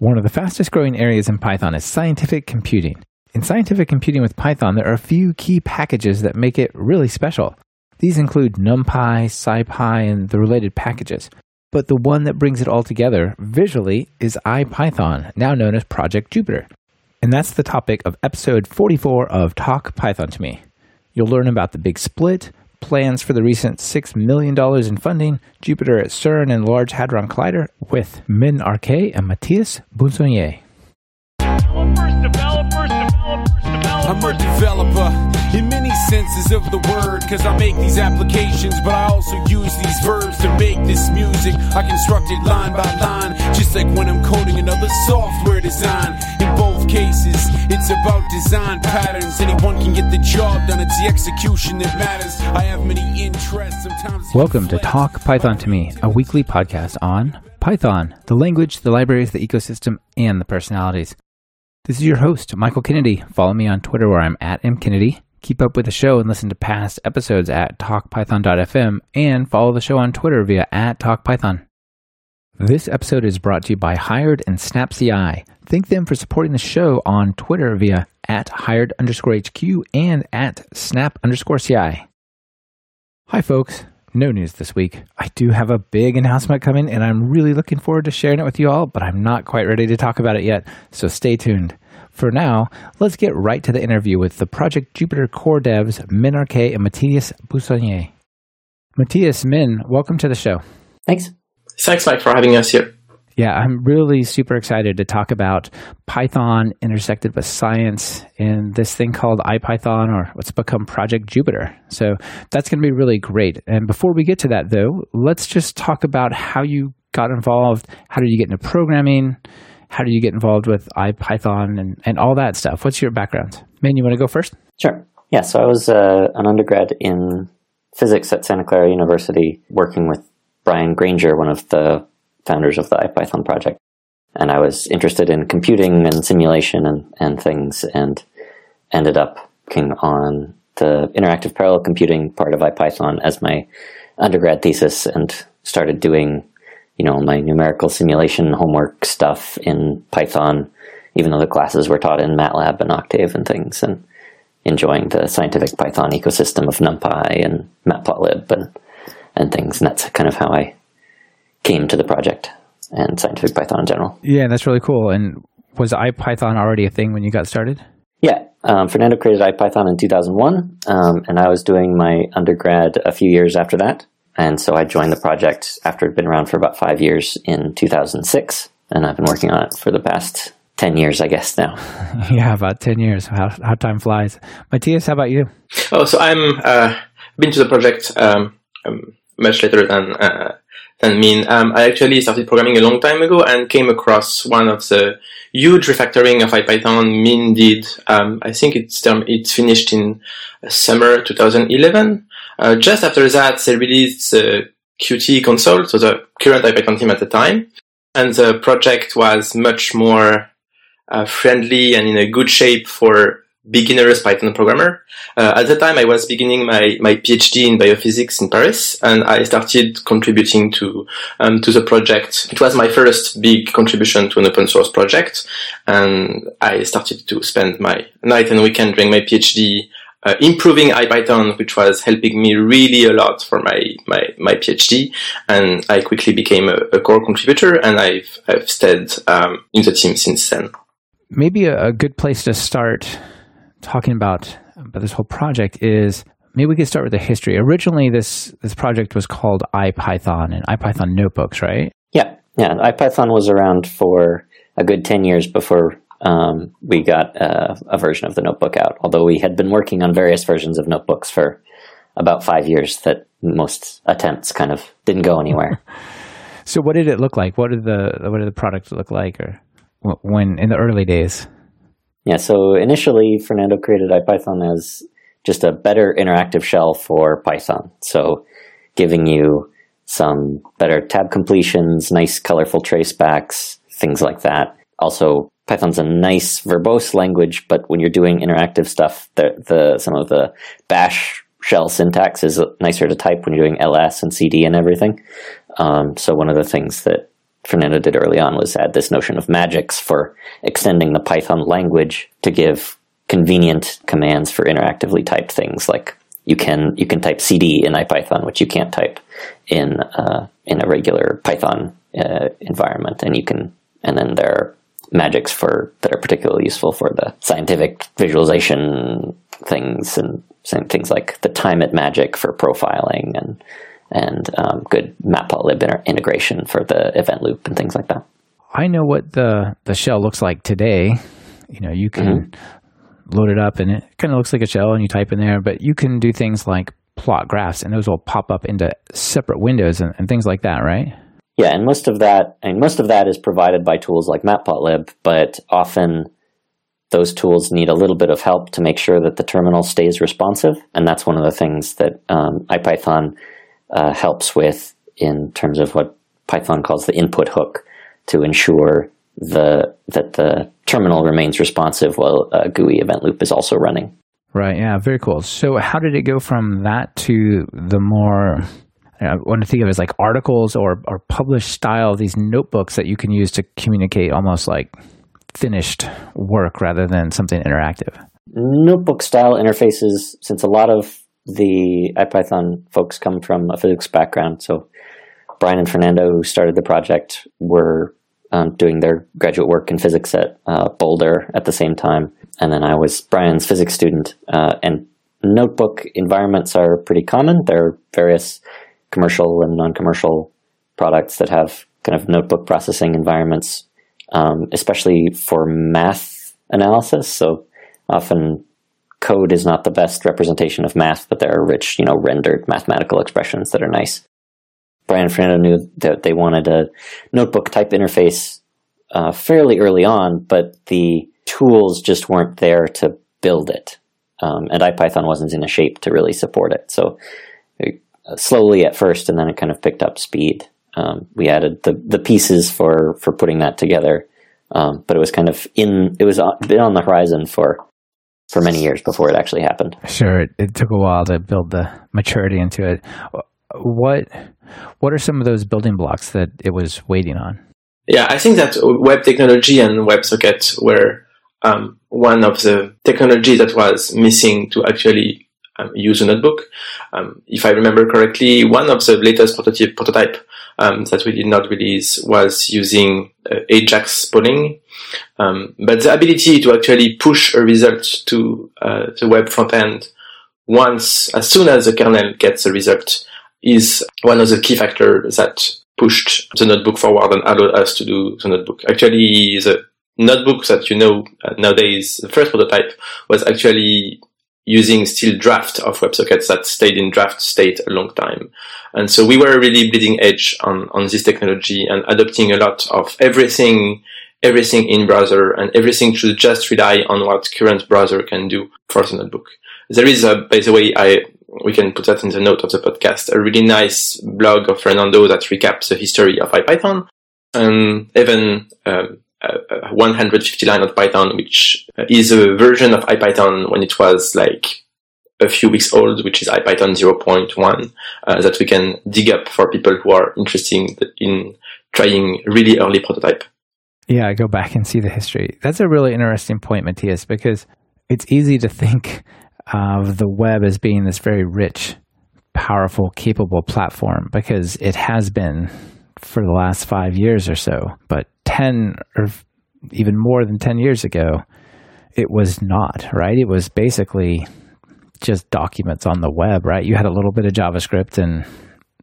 One of the fastest growing areas in Python is scientific computing. In scientific computing with Python, there are a few key packages that make it really special. These include NumPy, SciPy, and the related packages. But the one that brings it all together visually is IPython, now known as Project Jupyter. And that's the topic of episode 44 of Talk Python to Me. You'll learn about the big split, plans for the recent $6 million in funding, Jupyter at CERN and Large Hadron Collider with Min RK and Matthias Bussonnier. I'm a developer in many senses of the word, cause I make these applications, but I also use these verbs to make this music. I construct it line by line, just like when I'm coding another software design. In cases, it's about design patterns. Anyone can get the job done, it's the execution that matters. I have many interests, sometimes. Welcome to Talk Python to Me, a weekly podcast on Python, the language, the libraries, the ecosystem, and the personalities. This is your host, Michael Kennedy. Follow me on Twitter where I'm at mkennedy. Keep up with the show and listen to past episodes at talkpython.fm and follow the show on Twitter via at talkpython. This episode is brought to you by Hired and SnapCI. Thank them for supporting the show on Twitter via at hired underscore HQ and at snap underscore CI. Hi, folks. No news this week. I do have a big announcement coming, and I'm really looking forward to sharing it with you all, but I'm not quite ready to talk about it yet, so stay tuned. For now, let's get right to the interview with the Project Jupyter core devs, Min RK and Matthias Bussonnier. Matthias, Min, welcome to the show. Thanks. Thanks, Mike, for having us here. Yeah, I'm really super excited to talk about Python intersected with science in this thing called IPython or what's become Project Jupyter. So that's going to be really great. And before we get to that, though, let's just talk about how you got involved. How did you get into programming? How did you get involved with IPython and, and all that stuff? What's your background? Man, you want to go first? Sure. Yeah, so I was uh, an undergrad in physics at Santa Clara University working with Brian Granger, one of the founders of the IPython project. And I was interested in computing and simulation and, and things and ended up working on the interactive parallel computing part of IPython as my undergrad thesis and started doing, you know, my numerical simulation homework stuff in Python, even though the classes were taught in MATLAB and Octave and things and enjoying the scientific Python ecosystem of NumPy and Matplotlib and, and things. And that's kind of how I came to the project and scientific Python in general. Yeah, that's really cool. And was IPython already a thing when you got started? Yeah, um, Fernando created IPython in 2001, um, and I was doing my undergrad a few years after that. And so I joined the project after it had been around for about five years in 2006, and I've been working on it for the past 10 years, I guess, now. yeah, about 10 years. How, how time flies. Matthias, how about you? Oh, so I'm uh, been to the project um, um, much later than uh, than Min. Um, I actually started programming a long time ago and came across one of the huge refactoring of IPython Min did. Um, I think it's term, it finished in summer 2011. Uh, just after that, they released the Qt console, so the current IPython team at the time, and the project was much more uh, friendly and in a good shape for beginner's Python programmer. Uh, at the time, I was beginning my, my PhD in biophysics in Paris, and I started contributing to um, to the project. It was my first big contribution to an open source project, and I started to spend my night and weekend during my PhD uh, improving IPython, which was helping me really a lot for my, my, my PhD. And I quickly became a, a core contributor and I've, I've stayed um, in the team since then. Maybe a good place to start talking about, about this whole project is maybe we could start with the history. Originally, this, this project was called IPython and IPython notebooks, right? Yeah. Yeah. IPython was around for a good 10 years before um, we got uh, a version of the notebook out. Although we had been working on various versions of notebooks for about five years, that most attempts kind of didn't go anywhere. so, what did it look like? What did the what did the product look like, or when in the early days? Yeah. So initially, Fernando created IPython as just a better interactive shell for Python. So, giving you some better tab completions, nice colorful tracebacks, things like that. Also, Python's a nice verbose language, but when you're doing interactive stuff, the, the some of the bash shell syntax is nicer to type when you're doing ls and cd and everything. Um, so one of the things that Fernando did early on was add this notion of magics for extending the Python language to give convenient commands for interactively typed things. Like you can you can type cd in IPython, which you can't type in uh, in a regular Python uh, environment, and you can and then there are magics for that are particularly useful for the scientific visualization things and things like the time it magic for profiling and and um, good matplotlib integration for the event loop and things like that. I know what the the shell looks like today. You know, you can mm-hmm. load it up and it kind of looks like a shell and you type in there, but you can do things like plot graphs and those will pop up into separate windows and, and things like that, right? Yeah, and most of that, I mean, most of that is provided by tools like Matplotlib, but often those tools need a little bit of help to make sure that the terminal stays responsive, and that's one of the things that um, IPython uh, helps with in terms of what Python calls the input hook to ensure the that the terminal remains responsive while a GUI event loop is also running. Right. Yeah. Very cool. So, how did it go from that to the more I want to think of as like articles or, or published style, these notebooks that you can use to communicate almost like finished work rather than something interactive. Notebook style interfaces, since a lot of the IPython folks come from a physics background, so Brian and Fernando, who started the project, were um, doing their graduate work in physics at uh, Boulder at the same time. And then I was Brian's physics student. Uh, and notebook environments are pretty common. There are various commercial and non-commercial products that have kind of notebook processing environments, um, especially for math analysis. So often code is not the best representation of math, but there are rich, you know, rendered mathematical expressions that are nice. Brian and Fernando knew that they wanted a notebook type interface uh, fairly early on, but the tools just weren't there to build it. Um, and IPython wasn't in a shape to really support it. So slowly at first, and then it kind of picked up speed. Um, we added the the pieces for for putting that together, um, but it was kind of in it was been on the horizon for for many years before it actually happened. Sure, it, it took a while to build the maturity into it. What what are some of those building blocks that it was waiting on? Yeah, I think that web technology and WebSocket were um, one of the technology that was missing to actually um, use a notebook. Um, if I remember correctly, one of the latest prototype, prototype um, that we did not release was using uh, Ajax polling. Um, but the ability to actually push a result to uh, the web front end once, as soon as the kernel gets a result, is one of the key factors that pushed the notebook forward and allowed us to do the notebook. Actually, the notebook that you know uh, nowadays, the first prototype was actually using still draft of WebSockets that stayed in draft state a long time. And so we were really bleeding edge on, on this technology and adopting a lot of everything, everything in browser and everything should just rely on what current browser can do for the notebook. There is a, by the way, I, we can put that in the note of the podcast, a really nice blog of Fernando that recaps the history of IPython and even, um, uh, 150 line of Python, which is a version of IPython when it was like a few weeks old, which is IPython 0.1, uh, that we can dig up for people who are interested in trying really early prototype. Yeah, go back and see the history. That's a really interesting point, Matthias, because it's easy to think of the web as being this very rich, powerful, capable platform because it has been for the last five years or so. But 10 or even more than 10 years ago, it was not, right? It was basically just documents on the web, right? You had a little bit of JavaScript and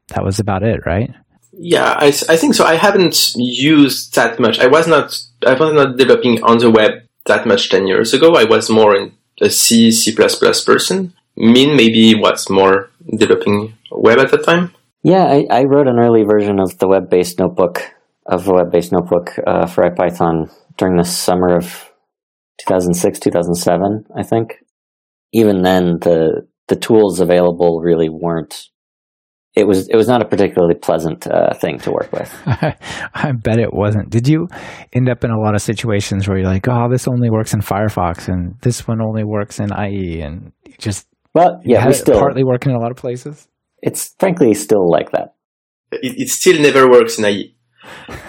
that was about it, right? Yeah, I, I think so. I haven't used that much. I was not, I was not developing on the web that much 10 years ago. I was more in a C, C++ person. Min maybe was more developing web at that time. Yeah, I, I wrote an early version of the web-based notebook of a web-based notebook uh, for IPython during the summer of 2006, 2007, I think. Even then, the the tools available really weren't. It was it was not a particularly pleasant uh, thing to work with. I bet it wasn't. Did you end up in a lot of situations where you're like, "Oh, this only works in Firefox, and this one only works in IE," and just well, yeah, we still partly working in a lot of places. It's frankly still like that. It, it still never works in IE.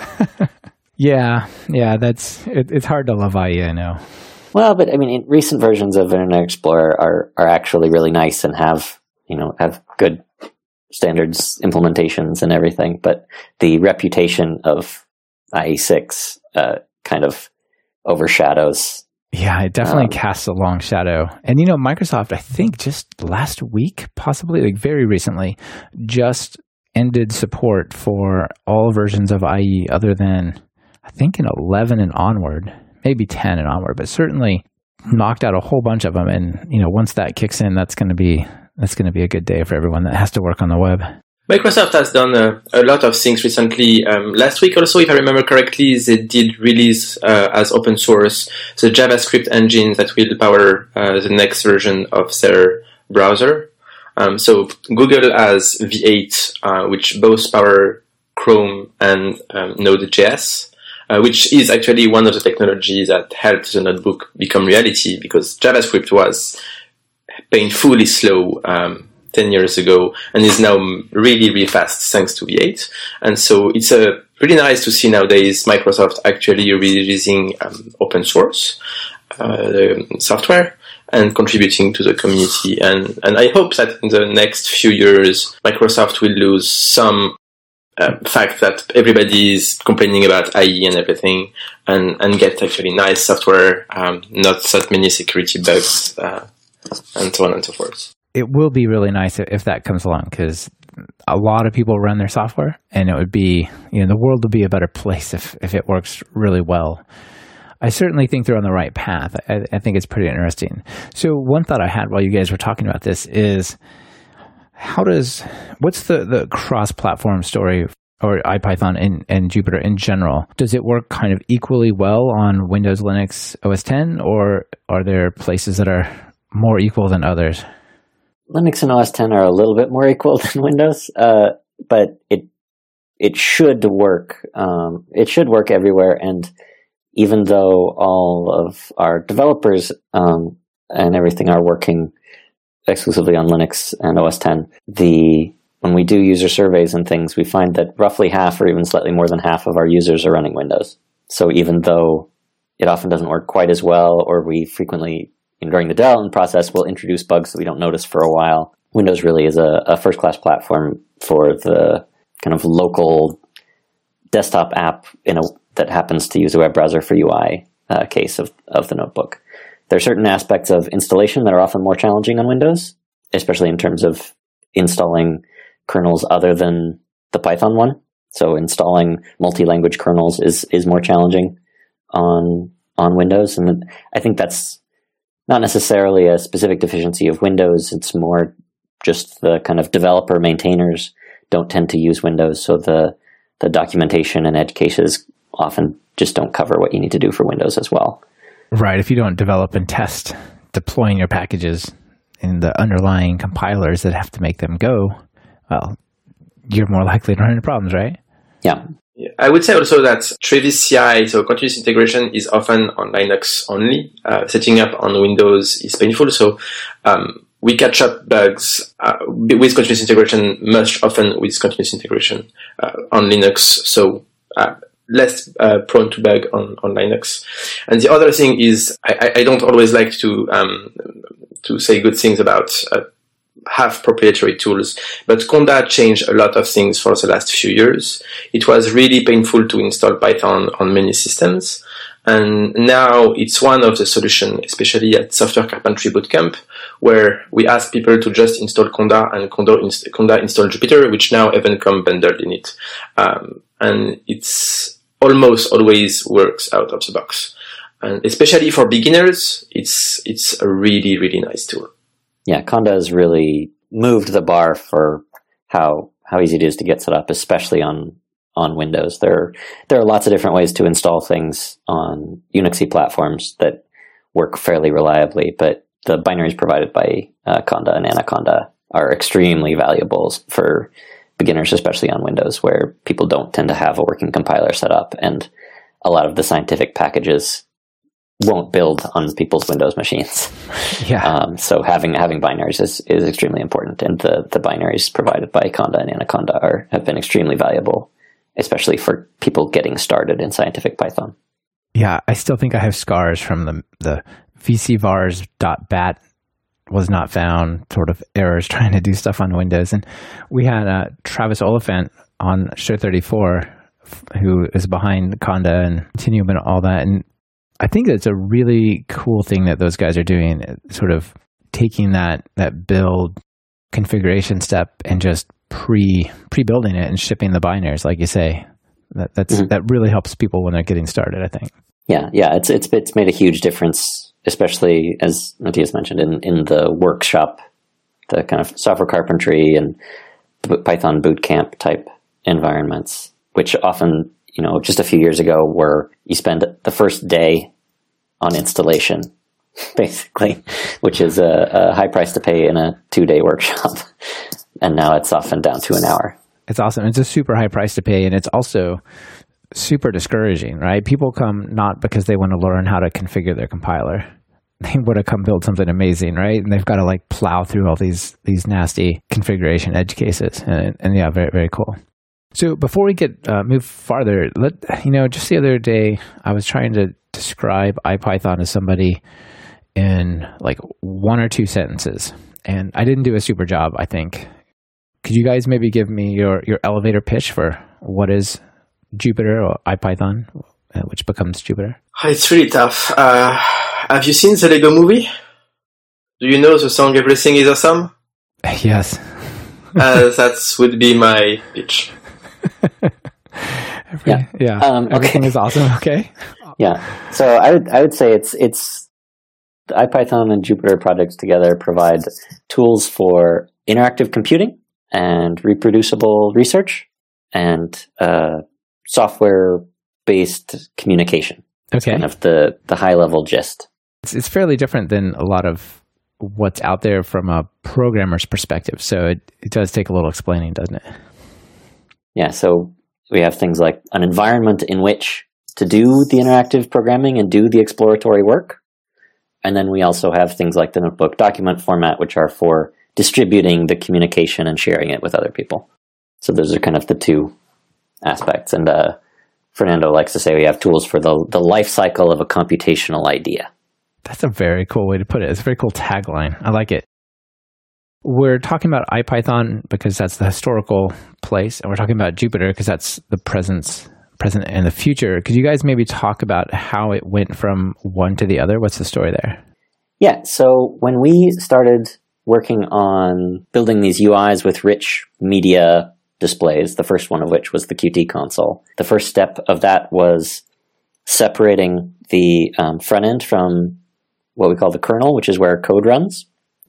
yeah, yeah, that's it, it's hard to love IE. I know. Well, but I mean, recent versions of Internet Explorer are are actually really nice and have you know have good standards implementations and everything. But the reputation of IE6 uh, kind of overshadows. Yeah, it definitely Um, casts a long shadow. And you know, Microsoft, I think just last week, possibly like very recently, just ended support for all versions of IE other than I think in 11 and onward, maybe 10 and onward, but certainly knocked out a whole bunch of them. And you know, once that kicks in, that's going to be that's going to be a good day for everyone that has to work on the web. Microsoft has done a, a lot of things recently. Um, last week also, if I remember correctly, they did release uh, as open source the JavaScript engine that will power uh, the next version of their browser. Um, so Google has V8, uh, which both power Chrome and um, Node.js, uh, which is actually one of the technologies that helped the notebook become reality because JavaScript was painfully slow um, 10 years ago and is now really, really fast thanks to V8. And so it's a really nice to see nowadays Microsoft actually releasing um, open source uh, software and contributing to the community. And, and I hope that in the next few years, Microsoft will lose some uh, fact that everybody is complaining about IE and everything, and, and get actually nice software, um, not that many security bugs, uh, and so on and so forth. It will be really nice if that comes along because a lot of people run their software, and it would be you know the world would be a better place if if it works really well. I certainly think they're on the right path. I, I think it's pretty interesting. So one thought I had while you guys were talking about this is how does what's the the cross platform story or IPython and, and Jupyter in general? Does it work kind of equally well on Windows, Linux, OS 10, or are there places that are more equal than others? Linux and OS 10 are a little bit more equal than Windows, uh, but it it should work. Um, it should work everywhere. And even though all of our developers um, and everything are working exclusively on Linux and OS 10, the when we do user surveys and things, we find that roughly half, or even slightly more than half, of our users are running Windows. So even though it often doesn't work quite as well, or we frequently during the development process, we'll introduce bugs that we don't notice for a while. Windows really is a, a first class platform for the kind of local desktop app in a, that happens to use a web browser for UI uh, case of, of the notebook. There are certain aspects of installation that are often more challenging on Windows, especially in terms of installing kernels other than the Python one. So installing multi-language kernels is, is more challenging on on Windows, and I think that's not necessarily a specific deficiency of Windows. It's more just the kind of developer maintainers don't tend to use Windows, so the the documentation and edge cases often just don't cover what you need to do for Windows as well. Right. If you don't develop and test deploying your packages in the underlying compilers that have to make them go, well, you're more likely to run into problems, right? Yeah. Yeah. I would say also that Travis CI, so continuous integration, is often on Linux only. Uh, setting up on Windows is painful, so um, we catch up bugs uh, with continuous integration much often with continuous integration uh, on Linux. So uh, less uh, prone to bug on, on Linux. And the other thing is, I, I don't always like to um, to say good things about uh, have proprietary tools, but Conda changed a lot of things for the last few years. It was really painful to install Python on many systems. And now it's one of the solutions, especially at Software Carpentry Bootcamp, where we ask people to just install Conda and Conda, inst- Conda install Jupyter, which now even come bundled in it. Um, and it's almost always works out of the box. And especially for beginners, it's, it's a really, really nice tool. Yeah, Conda has really moved the bar for how how easy it is to get set up, especially on on Windows. There there are lots of different ways to install things on Unixy platforms that work fairly reliably, but the binaries provided by uh, Conda and Anaconda are extremely valuable for beginners, especially on Windows, where people don't tend to have a working compiler set up, and a lot of the scientific packages won't build on people's Windows machines. Yeah. Um, so having having binaries is, is extremely important, and the, the binaries provided by Conda and Anaconda are have been extremely valuable especially for people getting started in scientific Python. Yeah, I still think I have scars from the the vcvars.bat was not found sort of errors trying to do stuff on Windows. And we had uh, Travis Oliphant on Show 34, who is behind Conda and Continuum and all that. And I think it's a really cool thing that those guys are doing, sort of taking that that build configuration step and just pre pre building it and shipping the binaries, like you say. That that's mm-hmm. that really helps people when they're getting started. I think. Yeah, yeah, it's it's it's made a huge difference, especially as Matthias mentioned in in the workshop, the kind of software carpentry and Python bootcamp type environments, which often you know just a few years ago where you spend the first day on installation basically, which is a, a high price to pay in a two day workshop. and now it's often down to an hour. It's awesome. It's a super high price to pay, and it's also super discouraging, right? People come not because they want to learn how to configure their compiler. They want to come build something amazing, right? And they've got to like plow through all these these nasty configuration edge cases, and, and yeah, very very cool. So before we get uh, move farther, let you know, just the other day I was trying to describe IPython to somebody in like one or two sentences, and I didn't do a super job. I think could you guys maybe give me your, your elevator pitch for what is Jupyter or IPython, uh, which becomes Jupyter? It's really tough. Uh, have you seen the Lego movie? Do you know the song Everything is Awesome? Yes. uh, that would be my pitch. Every, yeah. Yeah. Um, okay. Everything is awesome. Okay. Yeah. So I would I would say it's it's the IPython and Jupyter projects together provide tools for interactive computing and reproducible research and uh, software based communication. Okay. kind of the, the high level gist. It's, it's fairly different than a lot of what's out there from a programmer's perspective. So it, it does take a little explaining, doesn't it? Yeah. So we have things like an environment in which to do the interactive programming and do the exploratory work. And then we also have things like the notebook document format, which are for distributing the communication and sharing it with other people. So those are kind of the two aspects. And uh, Fernando likes to say we have tools for the the life cycle of a computational idea. That's a very cool way to put it. It's a very cool tagline. I like it. We're talking about IPython because that's the historical place, and we're talking about Jupyter because that's the presence, present, and the future. Could you guys maybe talk about how it went from one to the other? What's the story there? Yeah. So when we started working on building these UIs with rich media displays, the first one of which was the Qt console. The first step of that was separating the um, front end from what we call the kernel, which is where code runs.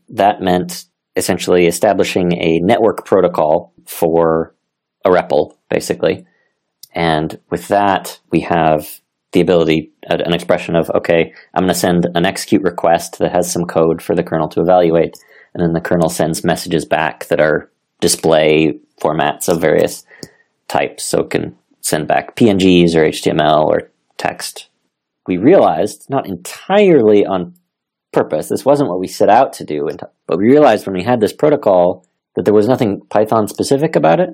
That meant essentially establishing a network protocol for a REPL, basically. And with that, we have the ability, an expression of, okay, I'm going to send an execute request that has some code for the kernel to evaluate and then the kernel sends messages back that are display formats of various types. So it can send back PNGs or HTML or text. We realized, not entirely on purpose, this wasn't what we set out to do, but we realized when we had this protocol that there was nothing Python specific about it.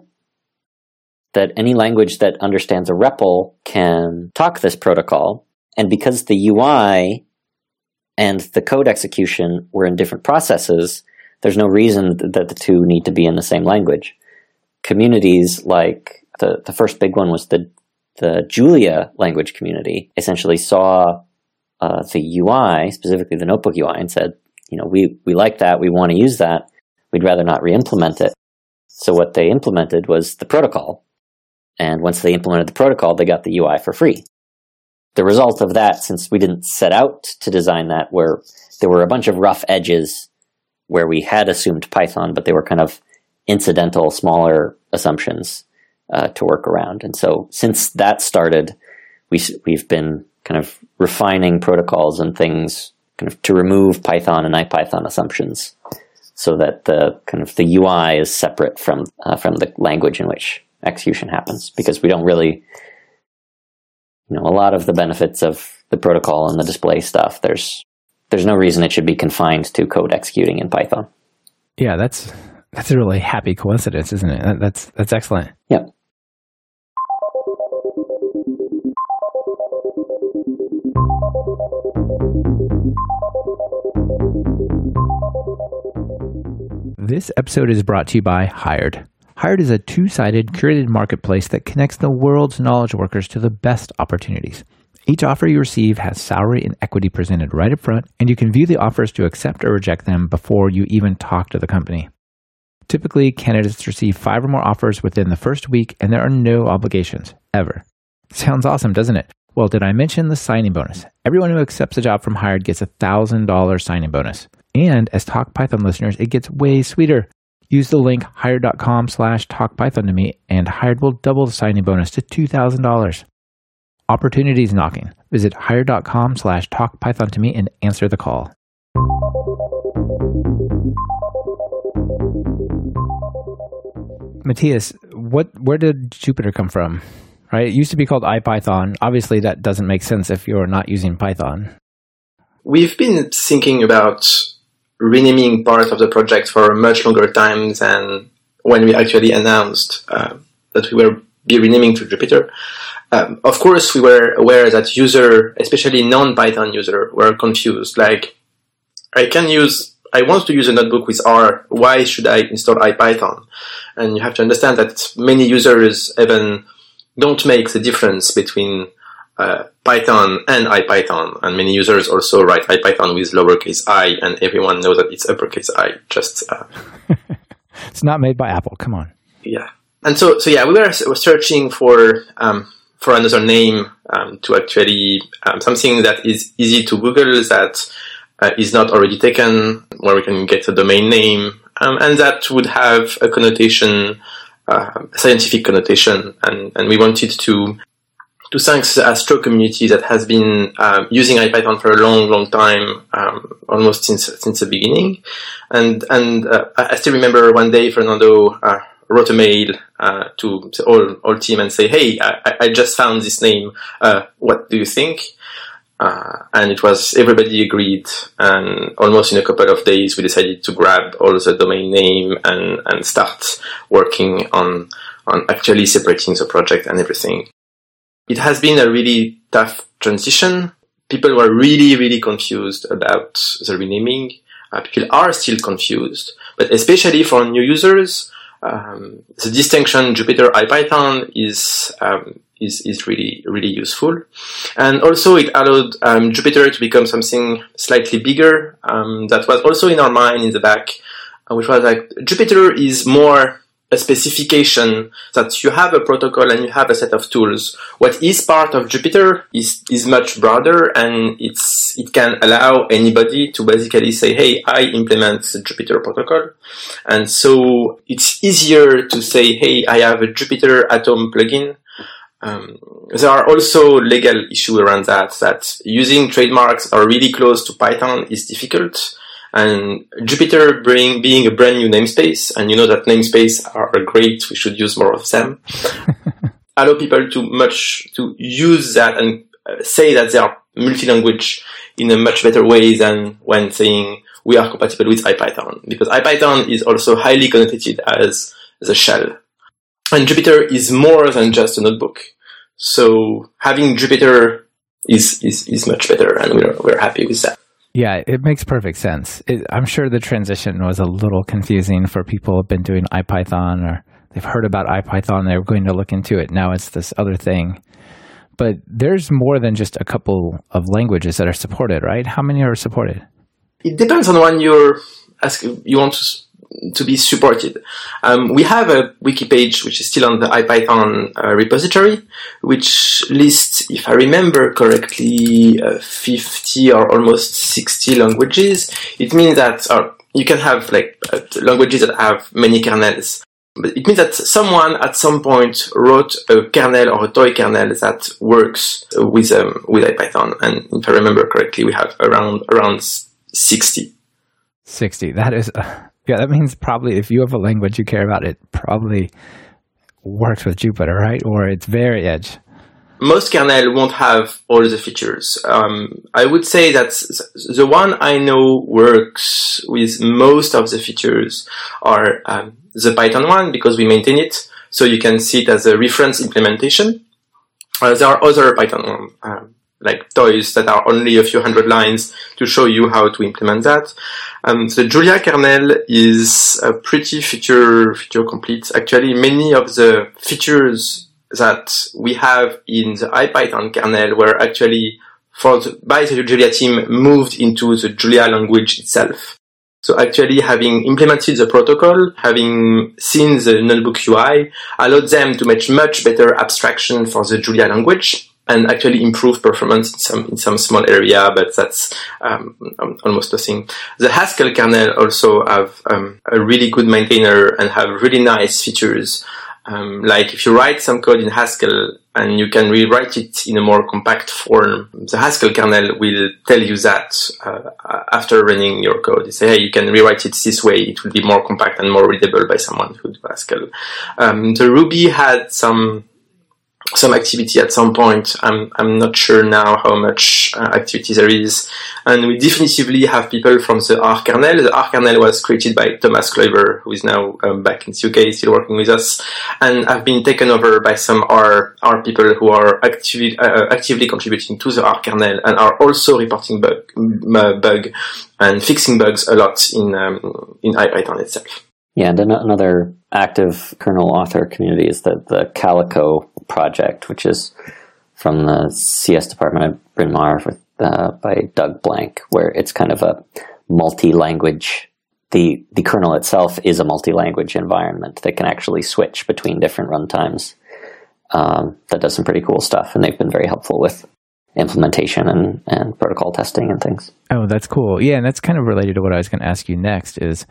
That any language that understands a REPL can talk this protocol. And because the UI and the code execution were in different processes, there's no reason that the two need to be in the same language. Communities like the, the first big one was the, the Julia language community essentially saw uh, the UI, specifically the notebook UI, and said, you know, we, we like that, we want to use that, we'd rather not re-implement it. So what they implemented was the protocol. And once they implemented the protocol, they got the UI for free. The result of that, since we didn't set out to design that, where there were a bunch of rough edges where we had assumed Python, but they were kind of incidental, smaller assumptions uh, to work around. And so since that started, we, we've been kind of refining protocols and things kind of to remove Python and IPython assumptions so that the kind of the UI is separate from uh, from the language in which execution happens because we don't really you know a lot of the benefits of the protocol and the display stuff there's there's no reason it should be confined to code executing in Python. Yeah, that's that's a really happy coincidence, isn't it? That's that's excellent. Yeah. This episode is brought to you by Hired. Hired is a two sided curated marketplace that connects the world's knowledge workers to the best opportunities. Each offer you receive has salary and equity presented right up front, and you can view the offers to accept or reject them before you even talk to the company. Typically, candidates receive five or more offers within the first week, and there are no obligations, ever. Sounds awesome, doesn't it? Well, did I mention the signing bonus? Everyone who accepts a job from Hired gets a $1,000 signing bonus. And as Talk Python listeners, it gets way sweeter. Use the link hired.com slash talkpython to me, and Hired will double the signing bonus to $2,000. Opportunities knocking. Visit hired.com slash talkpython to me and answer the call. Matthias, what where did Jupyter come from? Right? It used to be called IPython. Obviously that doesn't make sense if you're not using Python. We've been thinking about renaming part of the project for a much longer time than when we actually announced uh, that we were be renaming to Jupyter. Um, of course, we were aware that user, especially non-Python user, were confused. Like, I can use, I want to use a notebook with R. Why should I install IPython? And you have to understand that many users even don't make the difference between uh, Python and IPython, and many users also write IPython with lowercase i, and everyone knows that it's uppercase i. Just uh, it's not made by Apple. Come on. Yeah, and so so yeah, we were searching for um, for another name um, to actually um, something that is easy to Google that uh, is not already taken, where we can get a domain name, um, and that would have a connotation, uh, scientific connotation, and and we wanted to to thank the Astro community that has been um, using IPython for a long, long time, um, almost since since the beginning. And and uh, I still remember one day Fernando uh, wrote a mail uh, to the whole, whole team and say, "Hey, I, I just found this name. Uh, what do you think?" Uh, and it was everybody agreed, and almost in a couple of days we decided to grab all the domain name and and start working on on actually separating the project and everything. It has been a really tough transition. People were really, really confused about the renaming. Uh, people are still confused, but especially for new users, um, the distinction Jupyter IPython is um, is is really really useful, and also it allowed um, Jupyter to become something slightly bigger. Um, that was also in our mind in the back, uh, which was like Jupyter is more a specification that you have a protocol and you have a set of tools. What is part of Jupyter is, is much broader and it's, it can allow anybody to basically say, hey, I implement the Jupyter protocol. And so it's easier to say, hey, I have a Jupyter Atom plugin. Um, there are also legal issues around that, that using trademarks are really close to Python is difficult. And Jupyter bring, being a brand new namespace, and you know that namespace are great, we should use more of them, allow people to much, to use that and uh, say that they are multi-language in a much better way than when saying we are compatible with IPython, because IPython is also highly connotated as the shell. And Jupyter is more than just a notebook. So having Jupyter is, is, is much better, and we're, we're happy with that. Yeah, it makes perfect sense. It, I'm sure the transition was a little confusing for people who've been doing IPython or they've heard about IPython. They're going to look into it. Now it's this other thing. But there's more than just a couple of languages that are supported, right? How many are supported? It depends on when you're asking, you want to to be supported. Um, we have a wiki page which is still on the IPython uh, repository, which lists, if I remember correctly, uh, 50 or almost 60 languages. It means that uh, you can have like uh, languages that have many kernels. But it means that someone at some point wrote a kernel or a toy kernel that works with um, with IPython. And if I remember correctly, we have around around 60. 60. That is yeah, that means probably if you have a language you care about, it probably works with Jupyter, right? Or it's very edge. Most kernel won't have all the features. Um, I would say that the one I know works with most of the features are um, the Python one because we maintain it, so you can see it as a reference implementation. Uh, there are other Python um, like toys that are only a few hundred lines to show you how to implement that. Um, the Julia kernel is a pretty feature feature complete. Actually, many of the features that we have in the IPython kernel were actually for the, by the Julia team moved into the Julia language itself. So actually having implemented the protocol, having seen the notebook UI, allowed them to make much better abstraction for the Julia language and actually improve performance in some in some small area, but that's um, almost nothing. The Haskell kernel also have um, a really good maintainer and have really nice features um, like if you write some code in Haskell and you can rewrite it in a more compact form, the Haskell kernel will tell you that uh, after running your code. You say, hey, you can rewrite it this way. It will be more compact and more readable by someone who do Haskell. Um, the Ruby had some some activity at some point. I'm I'm not sure now how much uh, activity there is, and we definitively have people from the R kernel. The R kernel was created by Thomas Kluyver, who is now um, back in the UK, still working with us, and I've been taken over by some R R people who are actively uh, actively contributing to the R kernel and are also reporting bug bug and fixing bugs a lot in um, in IPython itself. Yeah, and another active kernel author community is the, the Calico project, which is from the CS department at Bryn Mawr uh, by Doug Blank, where it's kind of a multi-language. The, the kernel itself is a multi-language environment that can actually switch between different runtimes. Um, that does some pretty cool stuff, and they've been very helpful with implementation and, and protocol testing and things. Oh, that's cool. Yeah, and that's kind of related to what I was going to ask you next is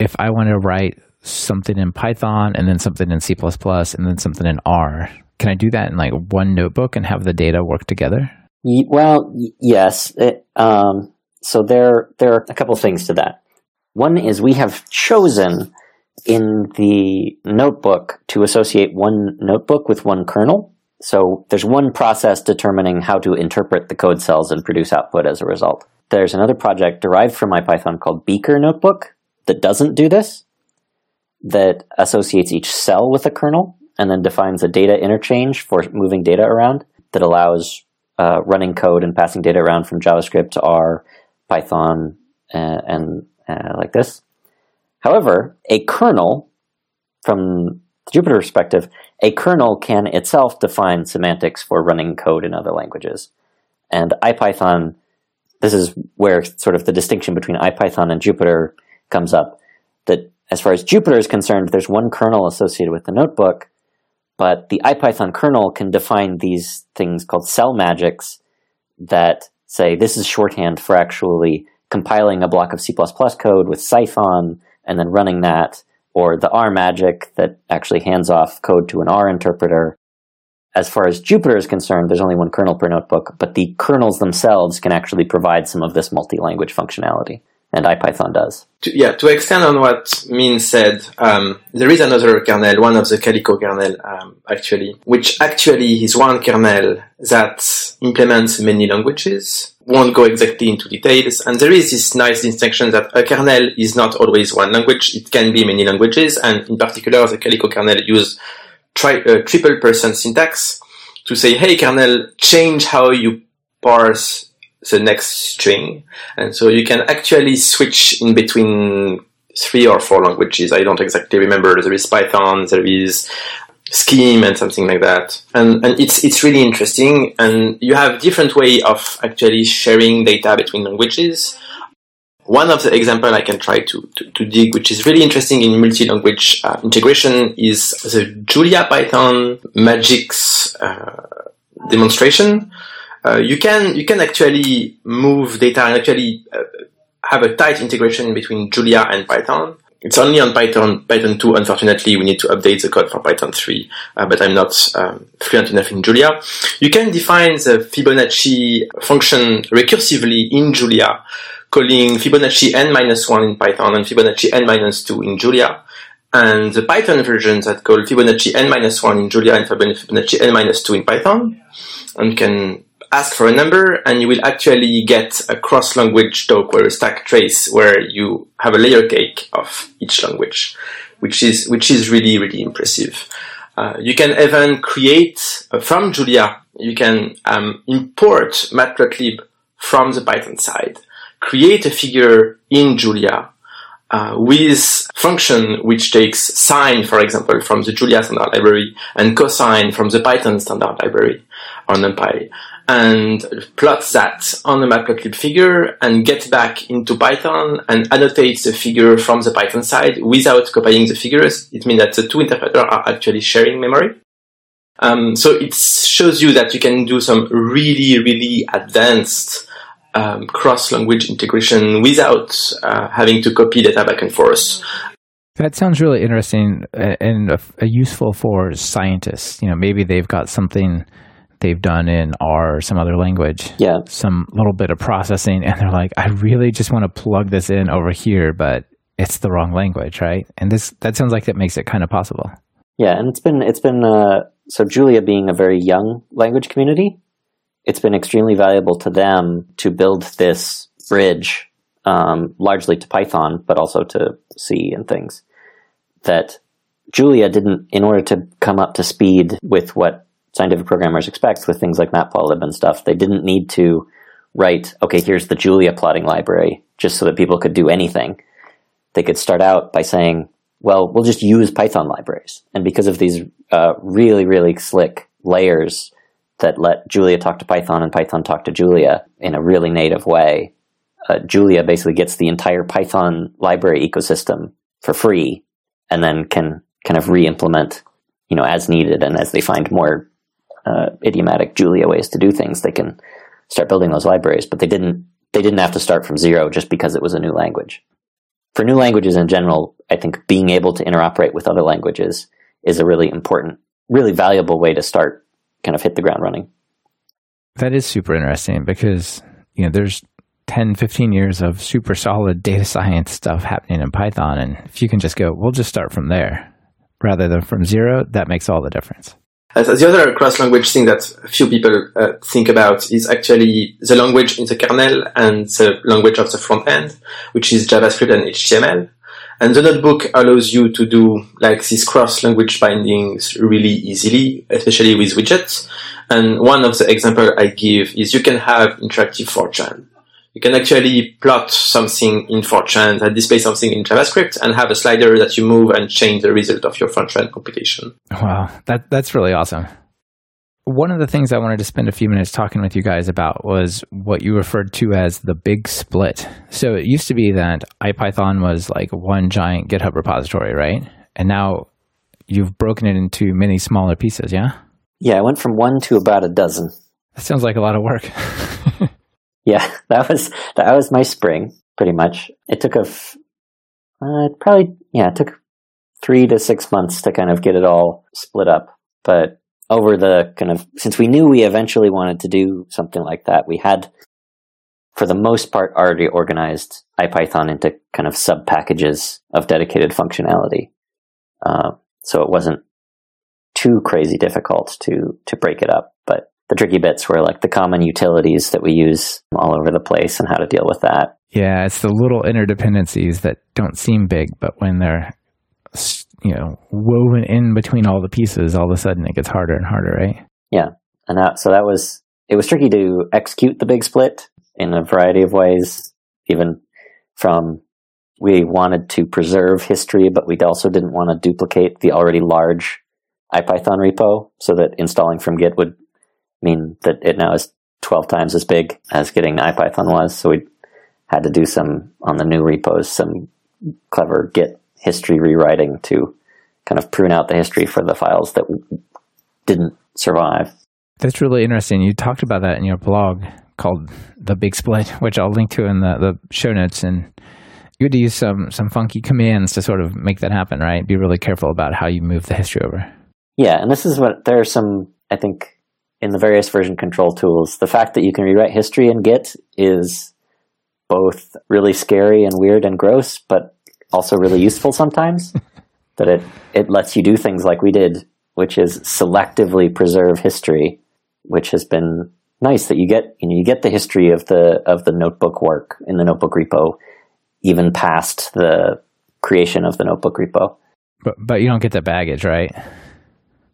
if I want to write something in Python and then something in C++ and then something in R, can I do that in like one notebook and have the data work together? Well, yes. It, um, so there, there are a couple things to that. One is we have chosen in the notebook to associate one notebook with one kernel. So there's one process determining how to interpret the code cells and produce output as a result. There's another project derived from IPython called Beaker Notebook, that doesn't do this, that associates each cell with a kernel and then defines a data interchange for moving data around that allows uh, running code and passing data around from JavaScript to R, Python, uh, and uh, like this. However, a kernel, from the Jupyter perspective, a kernel can itself define semantics for running code in other languages. And IPython, this is where sort of the distinction between IPython and Jupyter comes up that as far as Jupyter is concerned, there's one kernel associated with the notebook, but the IPython kernel can define these things called cell magics that say this is shorthand for actually compiling a block of C++ code with Cython and then running that, or the R magic that actually hands off code to an R interpreter. As far as Jupyter is concerned, there's only one kernel per notebook, but the kernels themselves can actually provide some of this multi-language functionality and IPython does. To, yeah, to extend on what Min said, um, there is another kernel, one of the Calico kernel, um, actually, which actually is one kernel that implements many languages. Won't go exactly into details, and there is this nice distinction that a kernel is not always one language; it can be many languages, and in particular, the Calico kernel use tri- uh, triple percent syntax to say, "Hey, kernel, change how you parse the next string. And so you can actually switch in between three or four languages. I don't exactly remember. There is Python, there is Scheme and something like that. And, and it's, it's really interesting. And you have different way of actually sharing data between languages. One of the example I can try to, to, to dig, which is really interesting in multi-language uh, integration, is the Julia Python Magics uh, demonstration uh, you can you can actually move data and actually uh, have a tight integration between Julia and Python. It's only on Python Python 2. Unfortunately, we need to update the code for Python 3, uh, but I'm not um, fluent enough in Julia. You can define the Fibonacci function recursively in Julia, calling Fibonacci n minus one in Python and Fibonacci n minus two in Julia. And the Python versions that call Fibonacci n minus one in Julia and Fibonacci n minus two in Python, and can ask for a number and you will actually get a cross-language talk or a stack trace where you have a layer cake of each language, which is, which is really, really impressive. Uh, you can even create uh, from Julia. You can um, import Matplotlib from the Python side, create a figure in Julia uh, with function which takes sine, for example, from the Julia standard library and cosine from the Python standard library on NumPy and plots that on the matplotlib figure and gets back into Python and annotates the figure from the Python side without copying the figures. It means that the two interpreters are actually sharing memory. Um, so it shows you that you can do some really, really advanced um, cross-language integration without uh, having to copy data back and forth. That sounds really interesting and useful for scientists. You know, maybe they've got something they've done in R or some other language. Yeah. Some little bit of processing, and they're like, I really just want to plug this in over here, but it's the wrong language, right? And this that sounds like that makes it kind of possible. Yeah, and it's been it's been uh, so Julia being a very young language community, it's been extremely valuable to them to build this bridge, um, largely to Python, but also to C and things that Julia didn't, in order to come up to speed with what scientific programmers expect with things like matplotlib and stuff. They didn't need to write, okay, here's the Julia plotting library, just so that people could do anything. They could start out by saying, well, we'll just use Python libraries. And because of these uh, really, really slick layers that let Julia talk to Python and Python talk to Julia in a really native way, uh, Julia basically gets the entire Python library ecosystem for free and then can kind of re-implement you know as needed and as they find more uh, idiomatic Julia ways to do things, they can start building those libraries. But they didn't they didn't have to start from zero just because it was a new language. For new languages in general, I think being able to interoperate with other languages is a really important, really valuable way to start, kind of hit the ground running. That is super interesting because you know there's 10, 15 years of super solid data science stuff happening in Python. And if you can just go, we'll just start from there rather than from zero, that makes all the difference. Uh, the other cross-language thing that few people uh, think about is actually the language in the kernel and the language of the front end, which is JavaScript and HTML. And the notebook allows you to do like these cross-language bindings really easily, especially with widgets. And one of the example I give is you can have interactive fortran you can actually plot something in Fortran uh, that displays something in JavaScript and have a slider that you move and change the result of your Fortran computation. Wow, that that's really awesome. One of the things I wanted to spend a few minutes talking with you guys about was what you referred to as the big split. So it used to be that IPython was like one giant GitHub repository, right? And now you've broken it into many smaller pieces, yeah? Yeah, I went from one to about a dozen. That sounds like a lot of work. Yeah, that was that was my spring pretty much. It took a f- uh, probably yeah, it took three to six months to kind of get it all split up. But over the kind of since we knew we eventually wanted to do something like that, we had for the most part already organized IPython into kind of sub packages of dedicated functionality. Uh, so it wasn't too crazy difficult to to break it up. But the tricky bits were like the common utilities that we use all over the place and how to deal with that. Yeah, it's the little interdependencies that don't seem big, but when they're you know woven in between all the pieces, all of a sudden it gets harder and harder, right? Yeah, and that so that was it was tricky to execute the big split in a variety of ways, even from we wanted to preserve history, but we also didn't want to duplicate the already large IPython repo so that installing from Git would mean that it now is 12 times as big as getting IPython was. So we had to do some on the new repos, some clever Git history rewriting to kind of prune out the history for the files that didn't survive. That's really interesting. You talked about that in your blog called The Big Split, which I'll link to in the, the show notes. And you had to use some, some funky commands to sort of make that happen, right? Be really careful about how you move the history over. Yeah, and this is what there are some, I think, in the various version control tools. The fact that you can rewrite history in Git is both really scary and weird and gross, but also really useful sometimes. that it, it lets you do things like we did, which is selectively preserve history, which has been nice that you get you know you get the history of the of the notebook work in the notebook repo even past the creation of the notebook repo. But but you don't get the baggage, right?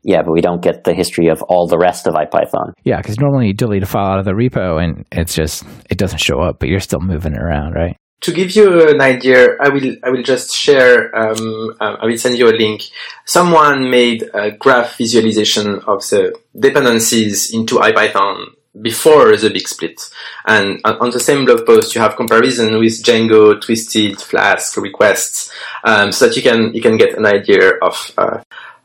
Yeah, but we don't get the history of all the rest of IPython. Yeah, because normally you delete a file out of the repo and it's just it doesn't show up, but you're still moving it around, right? To give you an idea, I will I will just share. Um, um, I will send you a link. Someone made a graph visualization of the dependencies into IPython before the big split. And on the same blog post, you have comparison with Django, Twisted, Flask, requests, um, so that you can you can get an idea of uh,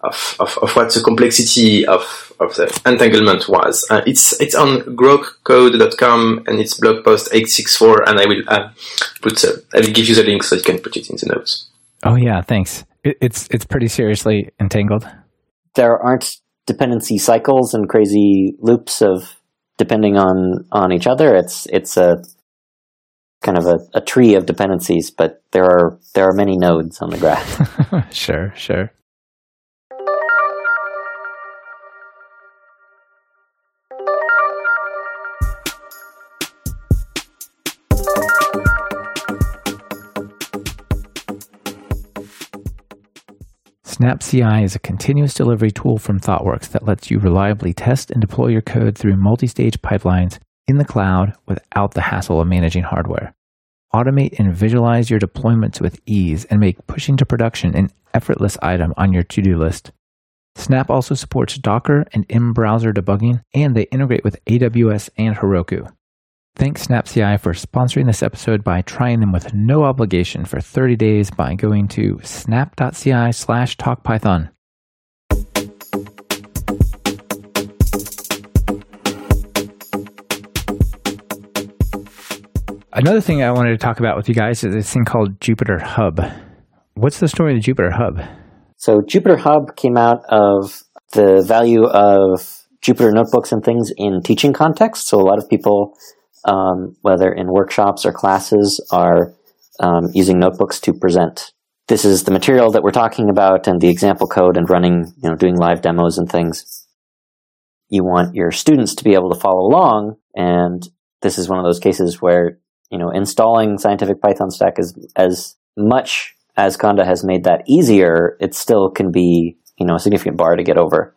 of, of, of what the complexity of, of the entanglement was. Uh, it's it's on grokcode.com and it's blog post 864 and I will uh, put uh, I will give you the link so you can put it in the notes. Oh yeah, thanks. It, it's it's pretty seriously entangled. There aren't dependency cycles and crazy loops of depending on on each other. It's it's a kind of a, a tree of dependencies, but there are there are many nodes on the graph. sure, sure. SnapCI is a continuous delivery tool from ThoughtWorks that lets you reliably test and deploy your code through multi stage pipelines in the cloud without the hassle of managing hardware. Automate and visualize your deployments with ease and make pushing to production an effortless item on your to do list. Snap also supports Docker and in browser debugging, and they integrate with AWS and Heroku. Thanks SnapCI for sponsoring this episode by trying them with no obligation for 30 days by going to snap.ci slash talkpython. Another thing I wanted to talk about with you guys is this thing called Jupyter Hub. What's the story of Jupyter Hub? So Jupyter Hub came out of the value of Jupyter notebooks and things in teaching context. So a lot of people um, whether in workshops or classes, are um, using notebooks to present. This is the material that we're talking about and the example code and running, you know, doing live demos and things. You want your students to be able to follow along, and this is one of those cases where, you know, installing Scientific Python Stack is as much as Conda has made that easier, it still can be, you know, a significant bar to get over.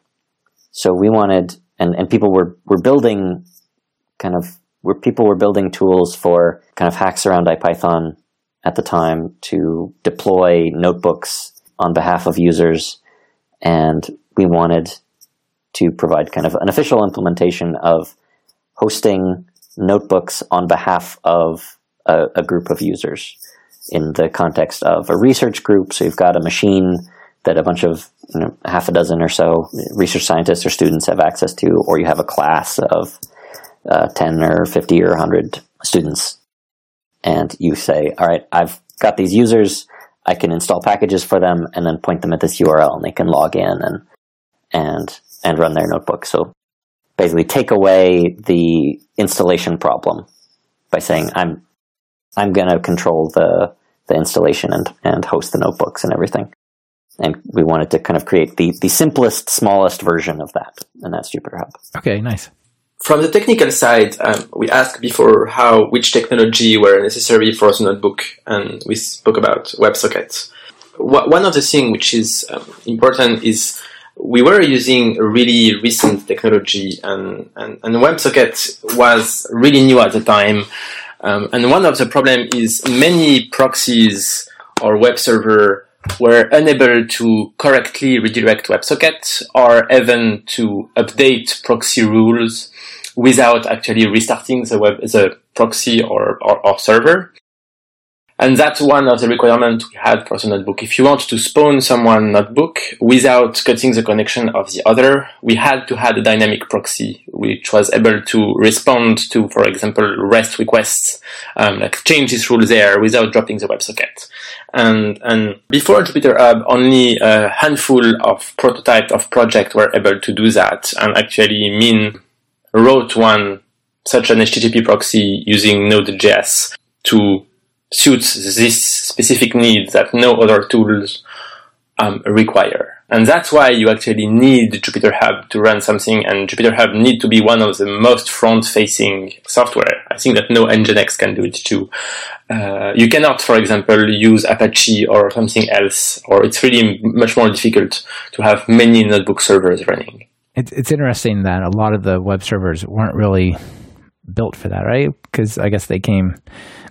So we wanted, and, and people were, were building kind of where people were building tools for kind of hacks around IPython at the time to deploy notebooks on behalf of users. And we wanted to provide kind of an official implementation of hosting notebooks on behalf of a, a group of users in the context of a research group. So you've got a machine that a bunch of you know, half a dozen or so research scientists or students have access to, or you have a class of uh, 10 or 50 or 100 students. And you say, all right, I've got these users. I can install packages for them and then point them at this URL and they can log in and, and, and run their notebook. So basically take away the installation problem by saying, I'm, I'm going to control the, the installation and, and host the notebooks and everything. And we wanted to kind of create the, the simplest, smallest version of that. And that's Jupyter Hub. Okay, nice. From the technical side, um, we asked before how which technology were necessary for the notebook, and we spoke about WebSockets. One of the things which is um, important is we were using really recent technology, and, and, and WebSocket was really new at the time. Um, and one of the problem is many proxies or web server were unable to correctly redirect WebSocket or even to update proxy rules without actually restarting the web, the proxy or, or, or server. And that's one of the requirements we had for the notebook. If you want to spawn someone notebook without cutting the connection of the other, we had to have a dynamic proxy, which was able to respond to, for example, REST requests, um, like change this rule there without dropping the WebSocket. And, and before Jupyter Hub, only a handful of prototype of project were able to do that and actually Min wrote one such an HTTP proxy using Node.js to suit this specific need that no other tools um, require. And that's why you actually need Jupyter Hub to run something, and Jupyter Hub need to be one of the most front-facing software. I think that no Nginx can do it too. Uh, you cannot, for example, use Apache or something else, or it's really much more difficult to have many notebook servers running. It's, it's interesting that a lot of the web servers weren't really built for that, right? Because I guess they came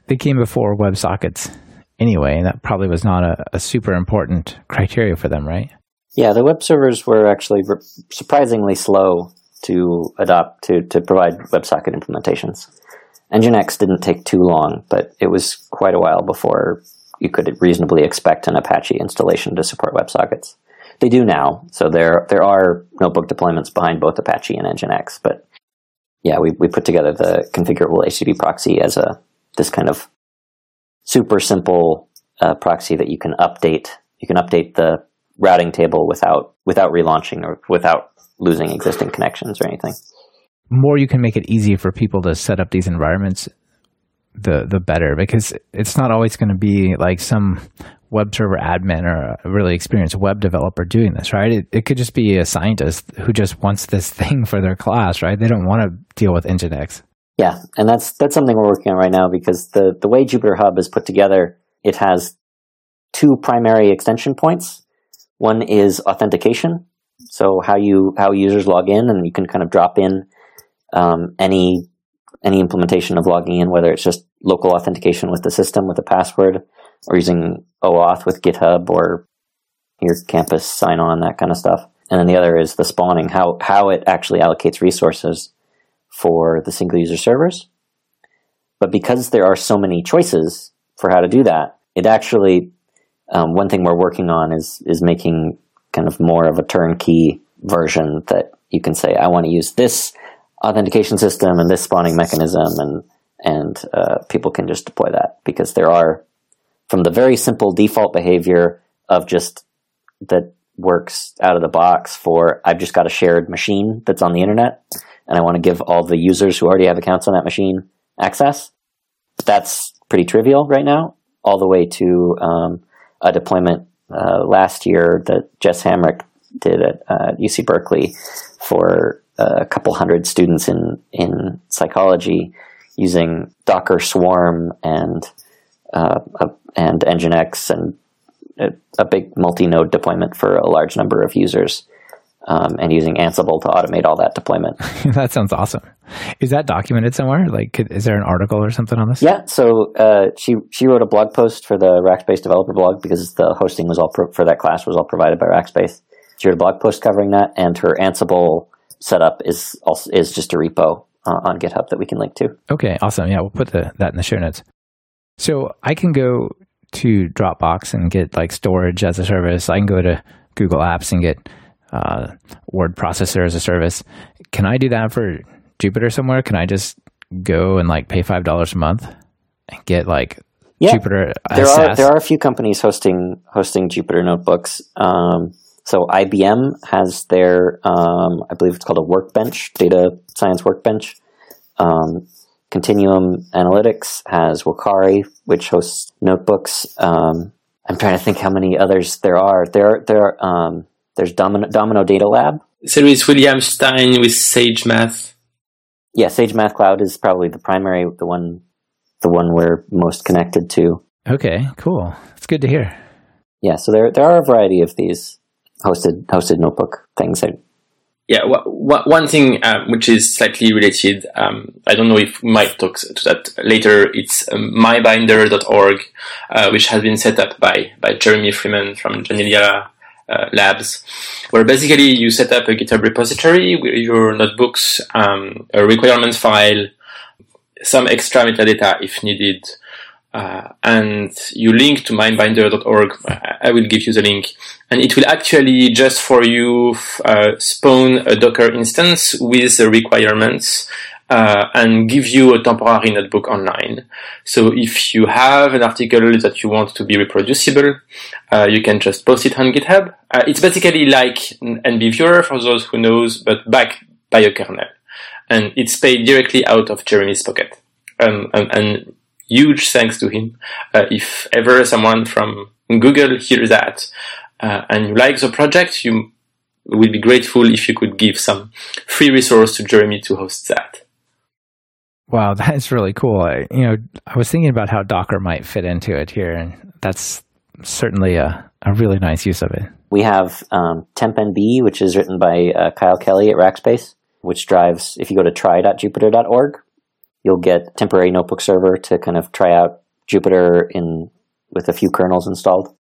they came before WebSockets anyway, and that probably was not a, a super important criteria for them, right? Yeah, the web servers were actually re- surprisingly slow to adopt to to provide WebSocket implementations. Nginx didn't take too long, but it was quite a while before you could reasonably expect an Apache installation to support WebSockets. They do now, so there there are notebook deployments behind both Apache and Nginx. But yeah, we we put together the configurable HTTP proxy as a this kind of super simple uh, proxy that you can update. You can update the routing table without without relaunching or without losing existing connections or anything. More you can make it easy for people to set up these environments, the the better because it's not always going to be like some web server admin or a really experienced web developer doing this, right? It, it could just be a scientist who just wants this thing for their class, right? They don't want to deal with Nginx. Yeah, and that's that's something we're working on right now because the the way Jupyter Hub is put together, it has two primary extension points. One is authentication, so how you how users log in, and you can kind of drop in um, any any implementation of logging in, whether it's just local authentication with the system with a password, or using OAuth with GitHub or your campus sign on, that kind of stuff. And then the other is the spawning, how how it actually allocates resources for the single user servers. But because there are so many choices for how to do that, it actually um, one thing we're working on is is making kind of more of a turnkey version that you can say, I want to use this authentication system and this spawning mechanism, and and uh, people can just deploy that because there are from the very simple default behavior of just that works out of the box for I've just got a shared machine that's on the internet and I want to give all the users who already have accounts on that machine access. That's pretty trivial right now, all the way to um, a deployment uh, last year that Jess Hamrick did at uh, UC Berkeley for a couple hundred students in, in psychology using Docker Swarm and uh, and Nginx and a, a big multi-node deployment for a large number of users um, and using Ansible to automate all that deployment. that sounds awesome. Is that documented somewhere? Like, could, is there an article or something on this? Yeah. So uh, she she wrote a blog post for the Rackspace developer blog because the hosting was all pro- for that class was all provided by Rackspace. She wrote a blog post covering that, and her Ansible setup is also, is just a repo uh, on GitHub that we can link to. Okay, awesome. Yeah, we'll put the, that in the show notes. So I can go to Dropbox and get like storage as a service. I can go to Google Apps and get uh, word processor as a service. Can I do that for Jupyter somewhere? Can I just go and like pay five dollars a month and get like yeah, Jupyter? There are there are a few companies hosting hosting Jupyter notebooks. Um, so IBM has their um, I believe it's called a workbench data science workbench. Um, Continuum Analytics has Wakari, which hosts notebooks. Um, I'm trying to think how many others there are. There, there, um, there's Domino, Domino Data Lab. There is William Stein with Sage Math. Yeah, Sage Math Cloud is probably the primary, the one, the one we're most connected to. Okay, cool. It's good to hear. Yeah, so there there are a variety of these hosted hosted notebook things. That... Yeah, one thing um, which is slightly related. Um, I don't know if we might talk to that later. It's um, mybinder.org, uh, which has been set up by by Jeremy Freeman from Janelia uh, labs, where basically you set up a GitHub repository with your notebooks, um, a requirements file, some extra metadata if needed, uh, and you link to mybinder.org. I will give you the link, and it will actually just for you uh, spawn a Docker instance with the requirements uh, and give you a temporary notebook online. So if you have an article that you want to be reproducible, uh, you can just post it on GitHub. Uh, it's basically like NBViewer for those who knows, but backed by a kernel. And it's paid directly out of Jeremy's pocket. Um, and, and, huge thanks to him. Uh, if ever someone from Google hears that, uh, and you like the project, you would be grateful if you could give some free resource to Jeremy to host that. Wow, that's really cool. I, you know, I was thinking about how Docker might fit into it here, and that's certainly a, a really nice use of it. We have um, TempNB, which is written by uh, Kyle Kelley at Rackspace, which drives, if you go to try.jupyter.org, you'll get temporary notebook server to kind of try out Jupyter in with a few kernels installed.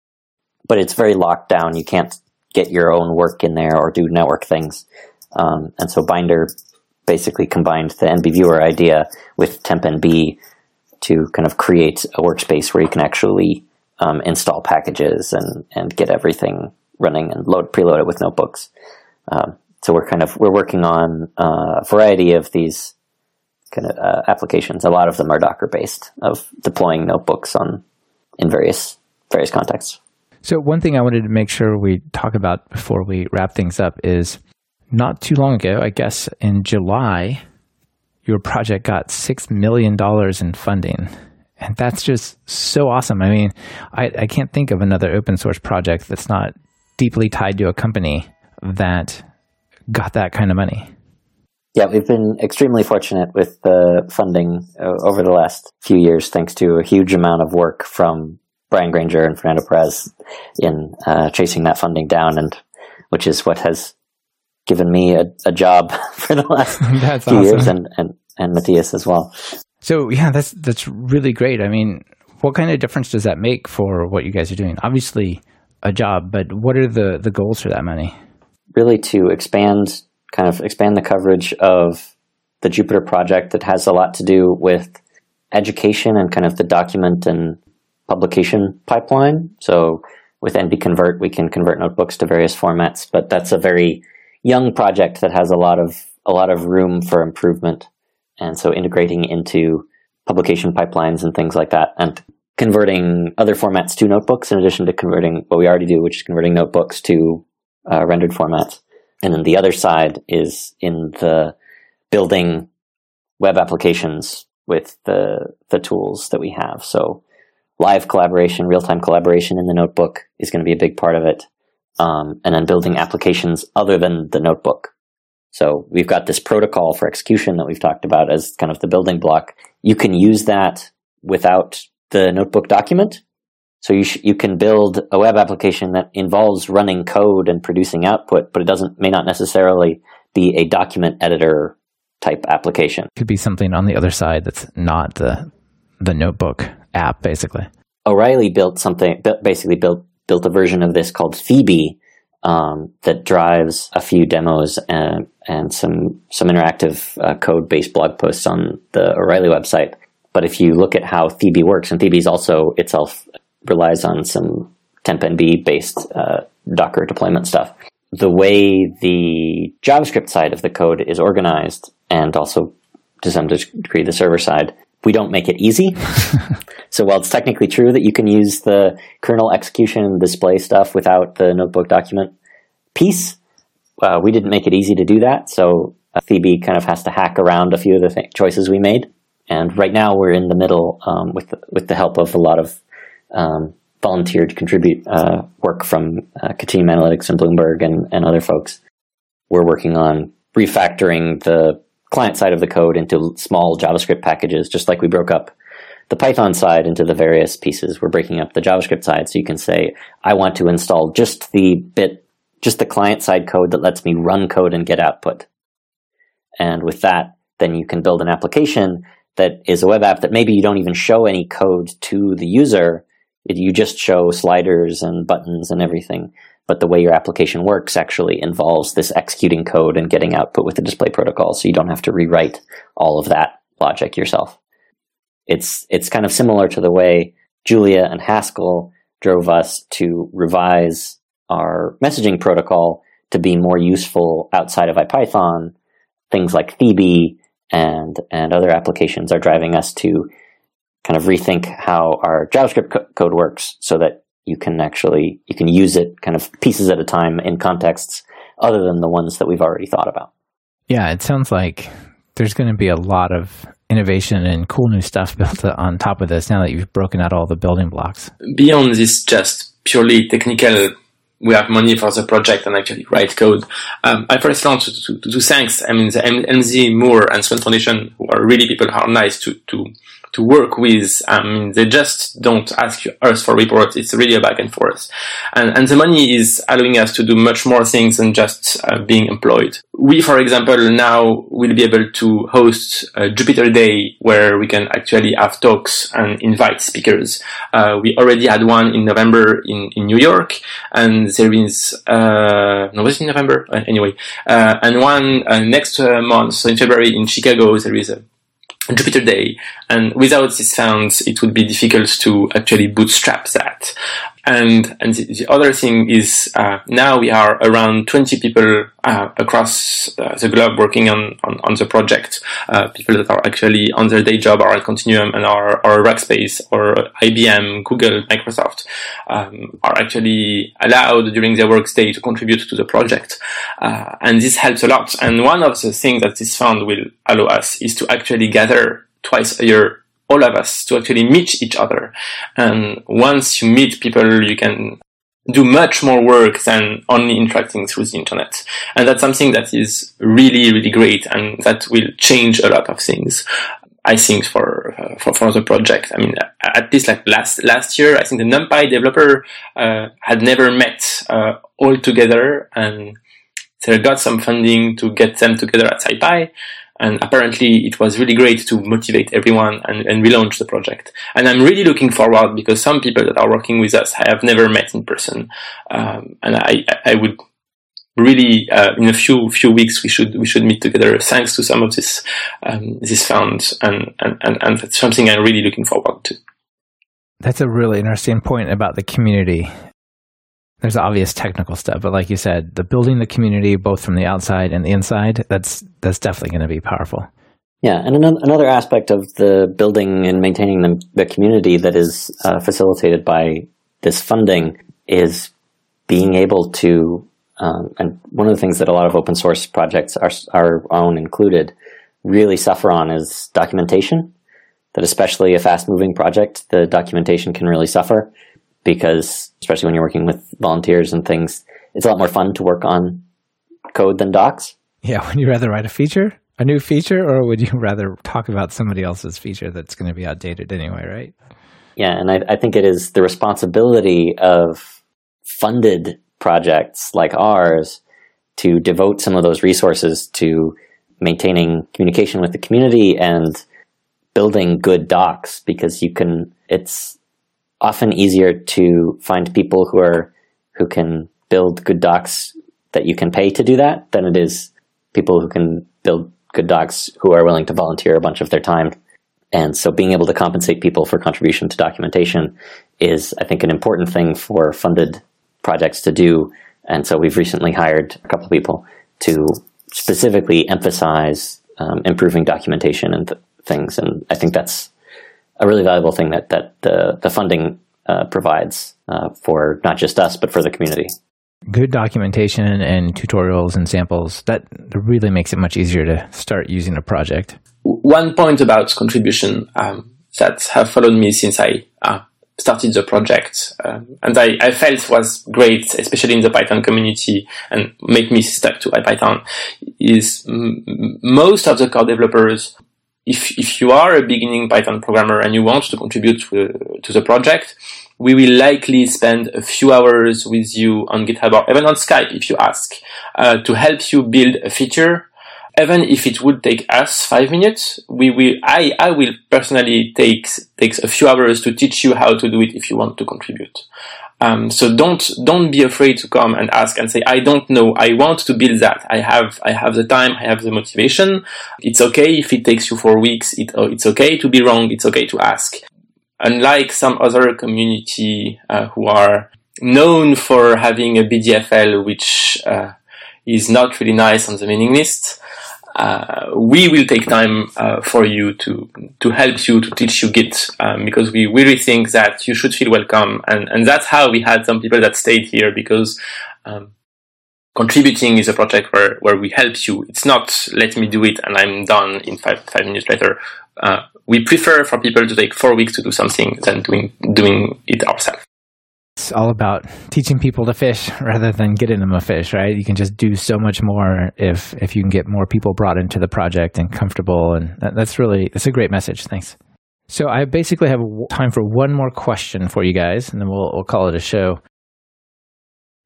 But it's very locked down. You can't get your own work in there or do network things. Um, and so Binder basically combined the NB viewer idea with TempNB to kind of create a workspace where you can actually um, install packages and, and get everything running and load preload it with notebooks. Um, so we're kind of we're working on uh, a variety of these kind of uh, applications. A lot of them are Docker based of deploying notebooks on in various various contexts. So one thing I wanted to make sure we talk about before we wrap things up is not too long ago, I guess in July, your project got $6 million in funding. And that's just so awesome. I mean, I, I can't think of another open source project that's not deeply tied to a company that got that kind of money. Yeah, we've been extremely fortunate with the funding uh, over the last few years, thanks to a huge amount of work from Brian Granger and Fernando Perez in uh, chasing that funding down, and which is what has given me a, a job for the last few awesome. years, and, and and Matthias as well. So yeah, that's that's really great. I mean, what kind of difference does that make for what you guys are doing? Obviously, a job, but what are the the goals for that money? Really, to expand, kind of expand the coverage of the Jupyter project that has a lot to do with education and kind of the document and publication pipeline. So with NB Convert, we can convert notebooks to various formats, but that's a very young project that has a lot of a lot of room for improvement. And so integrating into publication pipelines and things like that and converting other formats to notebooks in addition to converting what we already do, which is converting notebooks to uh, rendered formats. And then the other side is in the building web applications with the the tools that we have. So live collaboration, real time collaboration in the notebook is going to be a big part of it. Um, and then building applications other than the notebook. So we've got this protocol for execution that we've talked about as kind of the building block. You can use that without the notebook document. So you sh- you can build a web application that involves running code and producing output, but it doesn't may not necessarily be a document editor type application. Could be something on the other side that's not the the notebook app, basically. O'Reilly built something, basically built built a version of this called Thebe um, that drives a few demos and and some some interactive uh, code based blog posts on the O'Reilly website. But if you look at how Thebe works, and Thebe is also itself relies on some TempNB based uh, Docker deployment stuff. The way the JavaScript side of the code is organized, and also to some degree the server side, we don't make it easy. so while it's technically true that you can use the kernel execution and display stuff without the notebook document piece, uh, we didn't make it easy to do that. So uh, Thebe kind of has to hack around a few of the th- choices we made. And right now we're in the middle um, with the, with the help of a lot of um, volunteered to contribute uh, work from uh, Analytics and Bloomberg and, and other folks. We're working on refactoring the client side of the code into small JavaScript packages, just like we broke up the Python side into the various pieces. We're breaking up the JavaScript side. So you can say, I want to install just the bit, just the client side code that lets me run code and get output. And with that, then you can build an application that is a web app that maybe you don't even show any code to the user. You just show sliders and buttons and everything. But the way your application works actually involves this executing code and getting output with the display protocol. So you don't have to rewrite all of that logic yourself. It's, it's kind of similar to the way Julia and Haskell drove us to revise our messaging protocol to be more useful outside of IPython. Things like Thebe and and other applications are driving us to kind of rethink how our JavaScript co- code works so that you can actually you can use it kind of pieces at a time in contexts other than the ones that we've already thought about. Yeah, it sounds like there's going to be a lot of innovation and cool new stuff built on top of this now that you've broken out all the building blocks. Beyond this just purely technical we have money for the project and actually write code. Um, I first want to, to, to, thanks, I mean, the MZ Moore and Sloan Foundation, who are really people who are nice to, to, to work with. I mean, they just don't ask us for reports. It's really a back and forth. And, and the money is allowing us to do much more things than just uh, being employed. We, for example, now will be able to host a Jupyter Day where we can actually have talks and invite speakers. Uh, we already had one in November in, in New York and there is, uh, no, was it in November? Uh, anyway, uh, and one uh, next month, so in February in Chicago, there is a Jupyter Day. And without these funds, it would be difficult to actually bootstrap that. And, and the, the other thing is, uh, now we are around 20 people, uh, across uh, the globe working on, on, on the project. Uh, people that are actually on their day job or at Continuum and are, or Rackspace or IBM, Google, Microsoft, um, are actually allowed during their workday to contribute to the project. Uh, and this helps a lot. And one of the things that this fund will allow us is to actually gather twice a year all of us to actually meet each other. And once you meet people, you can do much more work than only interacting through the internet. And that's something that is really, really great and that will change a lot of things. I think for, uh, for, for the project. I mean, at least like last, last year, I think the NumPy developer, uh, had never met, uh, all together and they got some funding to get them together at SciPy. And apparently it was really great to motivate everyone and, and relaunch the project. And I'm really looking forward because some people that are working with us I have never met in person. Um, and I, I would really, uh, in a few, few weeks, we should, we should meet together thanks to some of this, um, this funds. And, and, and, and that's something I'm really looking forward to. That's a really interesting point about the community there's obvious technical stuff, but like you said, the building the community both from the outside and the inside, that's that's definitely going to be powerful. Yeah, and another aspect of the building and maintaining the, the community that is uh, facilitated by this funding is being able to, um, and one of the things that a lot of open source projects, our, our own included, really suffer on is documentation. That especially a fast moving project, the documentation can really suffer because especially when you're working with volunteers and things, it's a lot more fun to work on code than docs. Yeah, would you rather write a feature, a new feature, or would you rather talk about somebody else's feature that's going to be outdated anyway, right? Yeah, and I, I think it is the responsibility of funded projects like ours to devote some of those resources to maintaining communication with the community and building good docs because you can it's often easier to find people who are who can build good docs that you can pay to do that than it is people who can build good docs who are willing to volunteer a bunch of their time. And so being able to compensate people for contribution to documentation is, I think, an important thing for funded projects to do. And so we've recently hired a couple people to specifically emphasize um, improving documentation and th- things. And I think that's a really valuable thing that that the the funding uh, provides uh, for not just us but for the community. Good documentation and tutorials and samples that really makes it much easier to start using a project. One point about contribution um, that have followed me since I uh, started the project um, and I, I, felt was great, especially in the Python community and make me stuck to IPython is m- most of the core developers if, if you are a beginning Python programmer and you want to contribute to, to the project, we will likely spend a few hours with you on GitHub or even on Skype if you ask, uh, to help you build a feature. Even if it would take us five minutes, we will, I, I will personally take, takes a few hours to teach you how to do it if you want to contribute. Um, so don't don't be afraid to come and ask and say I don't know. I want to build that. I have I have the time. I have the motivation. It's okay if it takes you four weeks. It, uh, it's okay to be wrong. It's okay to ask. Unlike some other community uh, who are known for having a BDFL, which uh, is not really nice on the mailing list, uh, we will take time uh, for you to to help you to teach you Git um, because we really think that you should feel welcome and and that's how we had some people that stayed here because um, contributing is a project where where we help you. It's not let me do it and I'm done in five five minutes later. Uh, we prefer for people to take four weeks to do something than doing doing it ourselves. It's all about teaching people to fish rather than getting them a fish, right? You can just do so much more if if you can get more people brought into the project and comfortable, and that, that's really that's a great message. Thanks. So I basically have time for one more question for you guys, and then we'll we'll call it a show.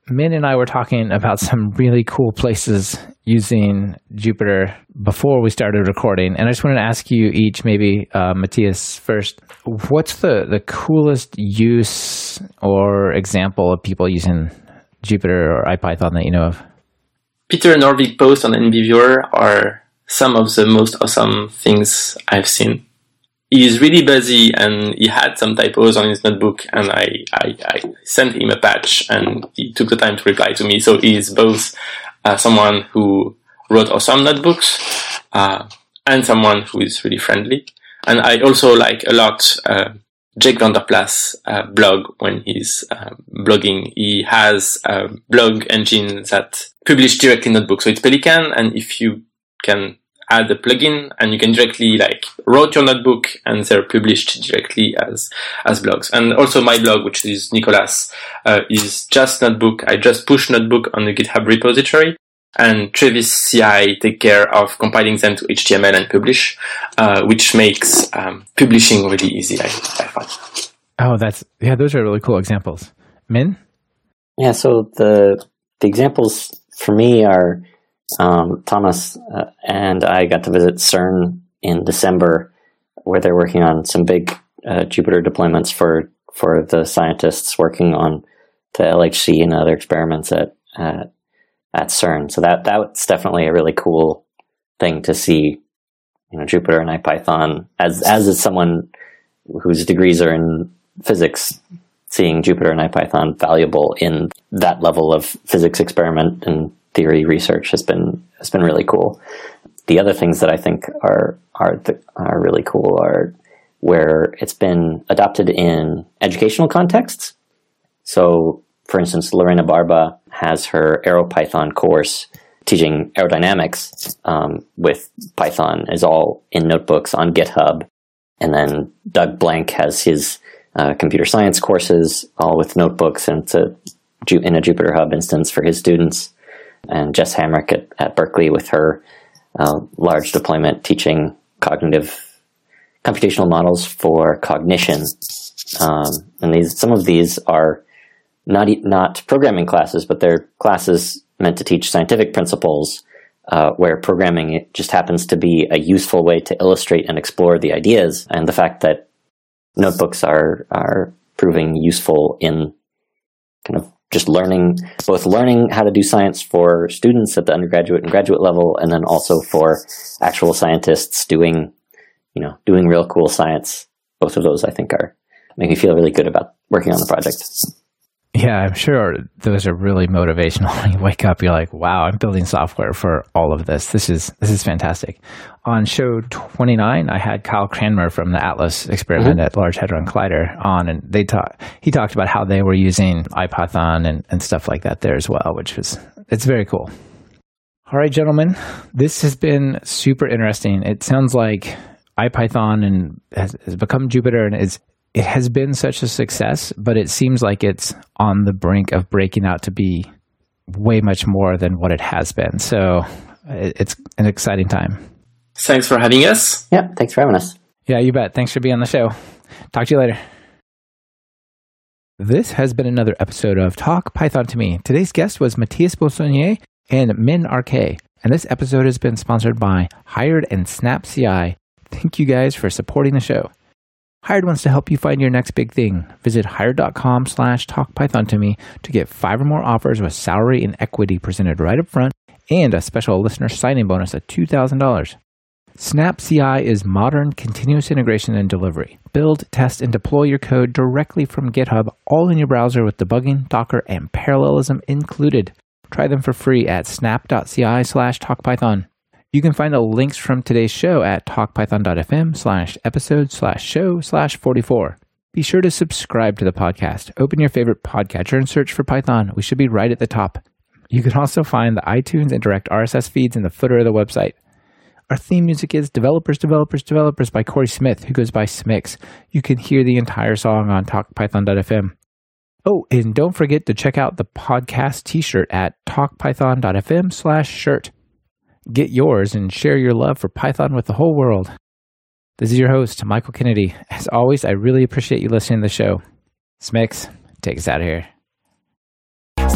Min and I were talking about some really cool places using Jupyter before we started recording, and I just wanted to ask you each, maybe uh, Matthias first, what's the the coolest use or example of people using Jupyter or IPython that you know of? Peter and Norvig posts on NBViewer are some of the most awesome things I've seen he's really busy and he had some typos on his notebook and I, I, I, sent him a patch and he took the time to reply to me. So he's both uh, someone who wrote awesome notebooks uh, and someone who is really friendly. And I also like a lot uh, Jake VanderPlas uh, blog when he's uh, blogging. He has a blog engine that publishes directly notebooks. So it's Pelican and if you can add a plugin and you can directly like write your notebook and they're published directly as as blogs and also my blog which is nicolas uh, is just notebook i just push notebook on the github repository and Travis CI take care of compiling them to HTML and publish, uh, which makes um, publishing really easy. I, I find. Oh, that's yeah. Those are really cool examples. Min. Yeah. So the the examples for me are um, Thomas uh, and I got to visit CERN in December, where they're working on some big uh, Jupyter deployments for for the scientists working on the LHC and other experiments at at CERN. So that that's definitely a really cool thing to see. You know, Jupyter and IPython as as is someone whose degrees are in physics, seeing Jupyter and IPython valuable in that level of physics experiment and theory research has been has been really cool. The other things that I think are are the, are really cool are where it's been adopted in educational contexts. So, for instance, Lorena Barba has her AeroPython course teaching aerodynamics um, with Python is all in notebooks on GitHub, and then Doug Blank has his uh, computer science courses all with notebooks and it's a, in a Jupyter Hub instance for his students and Jess Hamrick at, at Berkeley with her uh, large deployment teaching cognitive computational models for cognition. Um, and these, some of these are not not programming classes, but they're classes meant to teach scientific principles, uh, where programming it just happens to be a useful way to illustrate and explore the ideas. And the fact that notebooks are are proving useful in kind of just learning, both learning how to do science for students at the undergraduate and graduate level, and then also for actual scientists doing, you know, doing real cool science. Both of those, I think, are make me feel really good about working on the project. Yeah, I'm sure those are really motivational. When you wake up, you're like, "Wow, I'm building software for all of this. This is this is fantastic." On show 29, I had Kyle Cranmer from the Atlas experiment mm-hmm. at Large Hadron Collider on, and they talk. He talked about how they were using IPython and, and stuff like that there as well, which was it's very cool. All right, gentlemen, this has been super interesting. It sounds like IPython and has, has become Jupyter and is it has been such a success, but it seems like it's on the brink of breaking out to be way much more than what it has been. So it's an exciting time. Thanks for having us. Yeah, thanks for having us. Yeah, you bet. Thanks for being on the show. Talk to you later. This has been another episode of Talk Python to Me. Today's guest was Matthias Bussonnier and Min RK, and this episode has been sponsored by Hired and Snap CI. Thank you guys for supporting the show. Hired wants to help you find your next big thing. Visit hired.com slash talkpython to me to get five or more offers with salary and equity presented right up front and a special listener signing bonus of $2,000. Snap CI is modern continuous integration and delivery. Build, test, and deploy your code directly from GitHub, all in your browser with debugging, Docker, and parallelism included. Try them for free at snap.ci slash talkpython. You can find the links from today's show at talkpython.fm slash episode slash show slash 44. Be sure to subscribe to the podcast. Open your favorite podcatcher and search for Python. We should be right at the top. You can also find the iTunes and direct RSS feeds in the footer of the website. Our theme music is Developers, Developers, Developers by Corey Smith, who goes by Smix. You can hear the entire song on talkpython.fm. Oh, and don't forget to check out the podcast t-shirt at talkpython.fm slash shirt. Get yours and share your love for Python with the whole world. This is your host, Michael Kennedy. As always, I really appreciate you listening to the show. Smix, take us out of here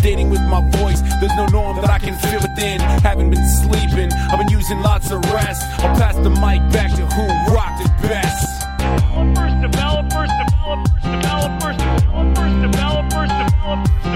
stating with my voice. There's no norm that I can within. Haven't been sleeping, I've been using lots of rest. I'll pass the mic back to who rocked it best. Developers, developers, developers, developers, developers, developers.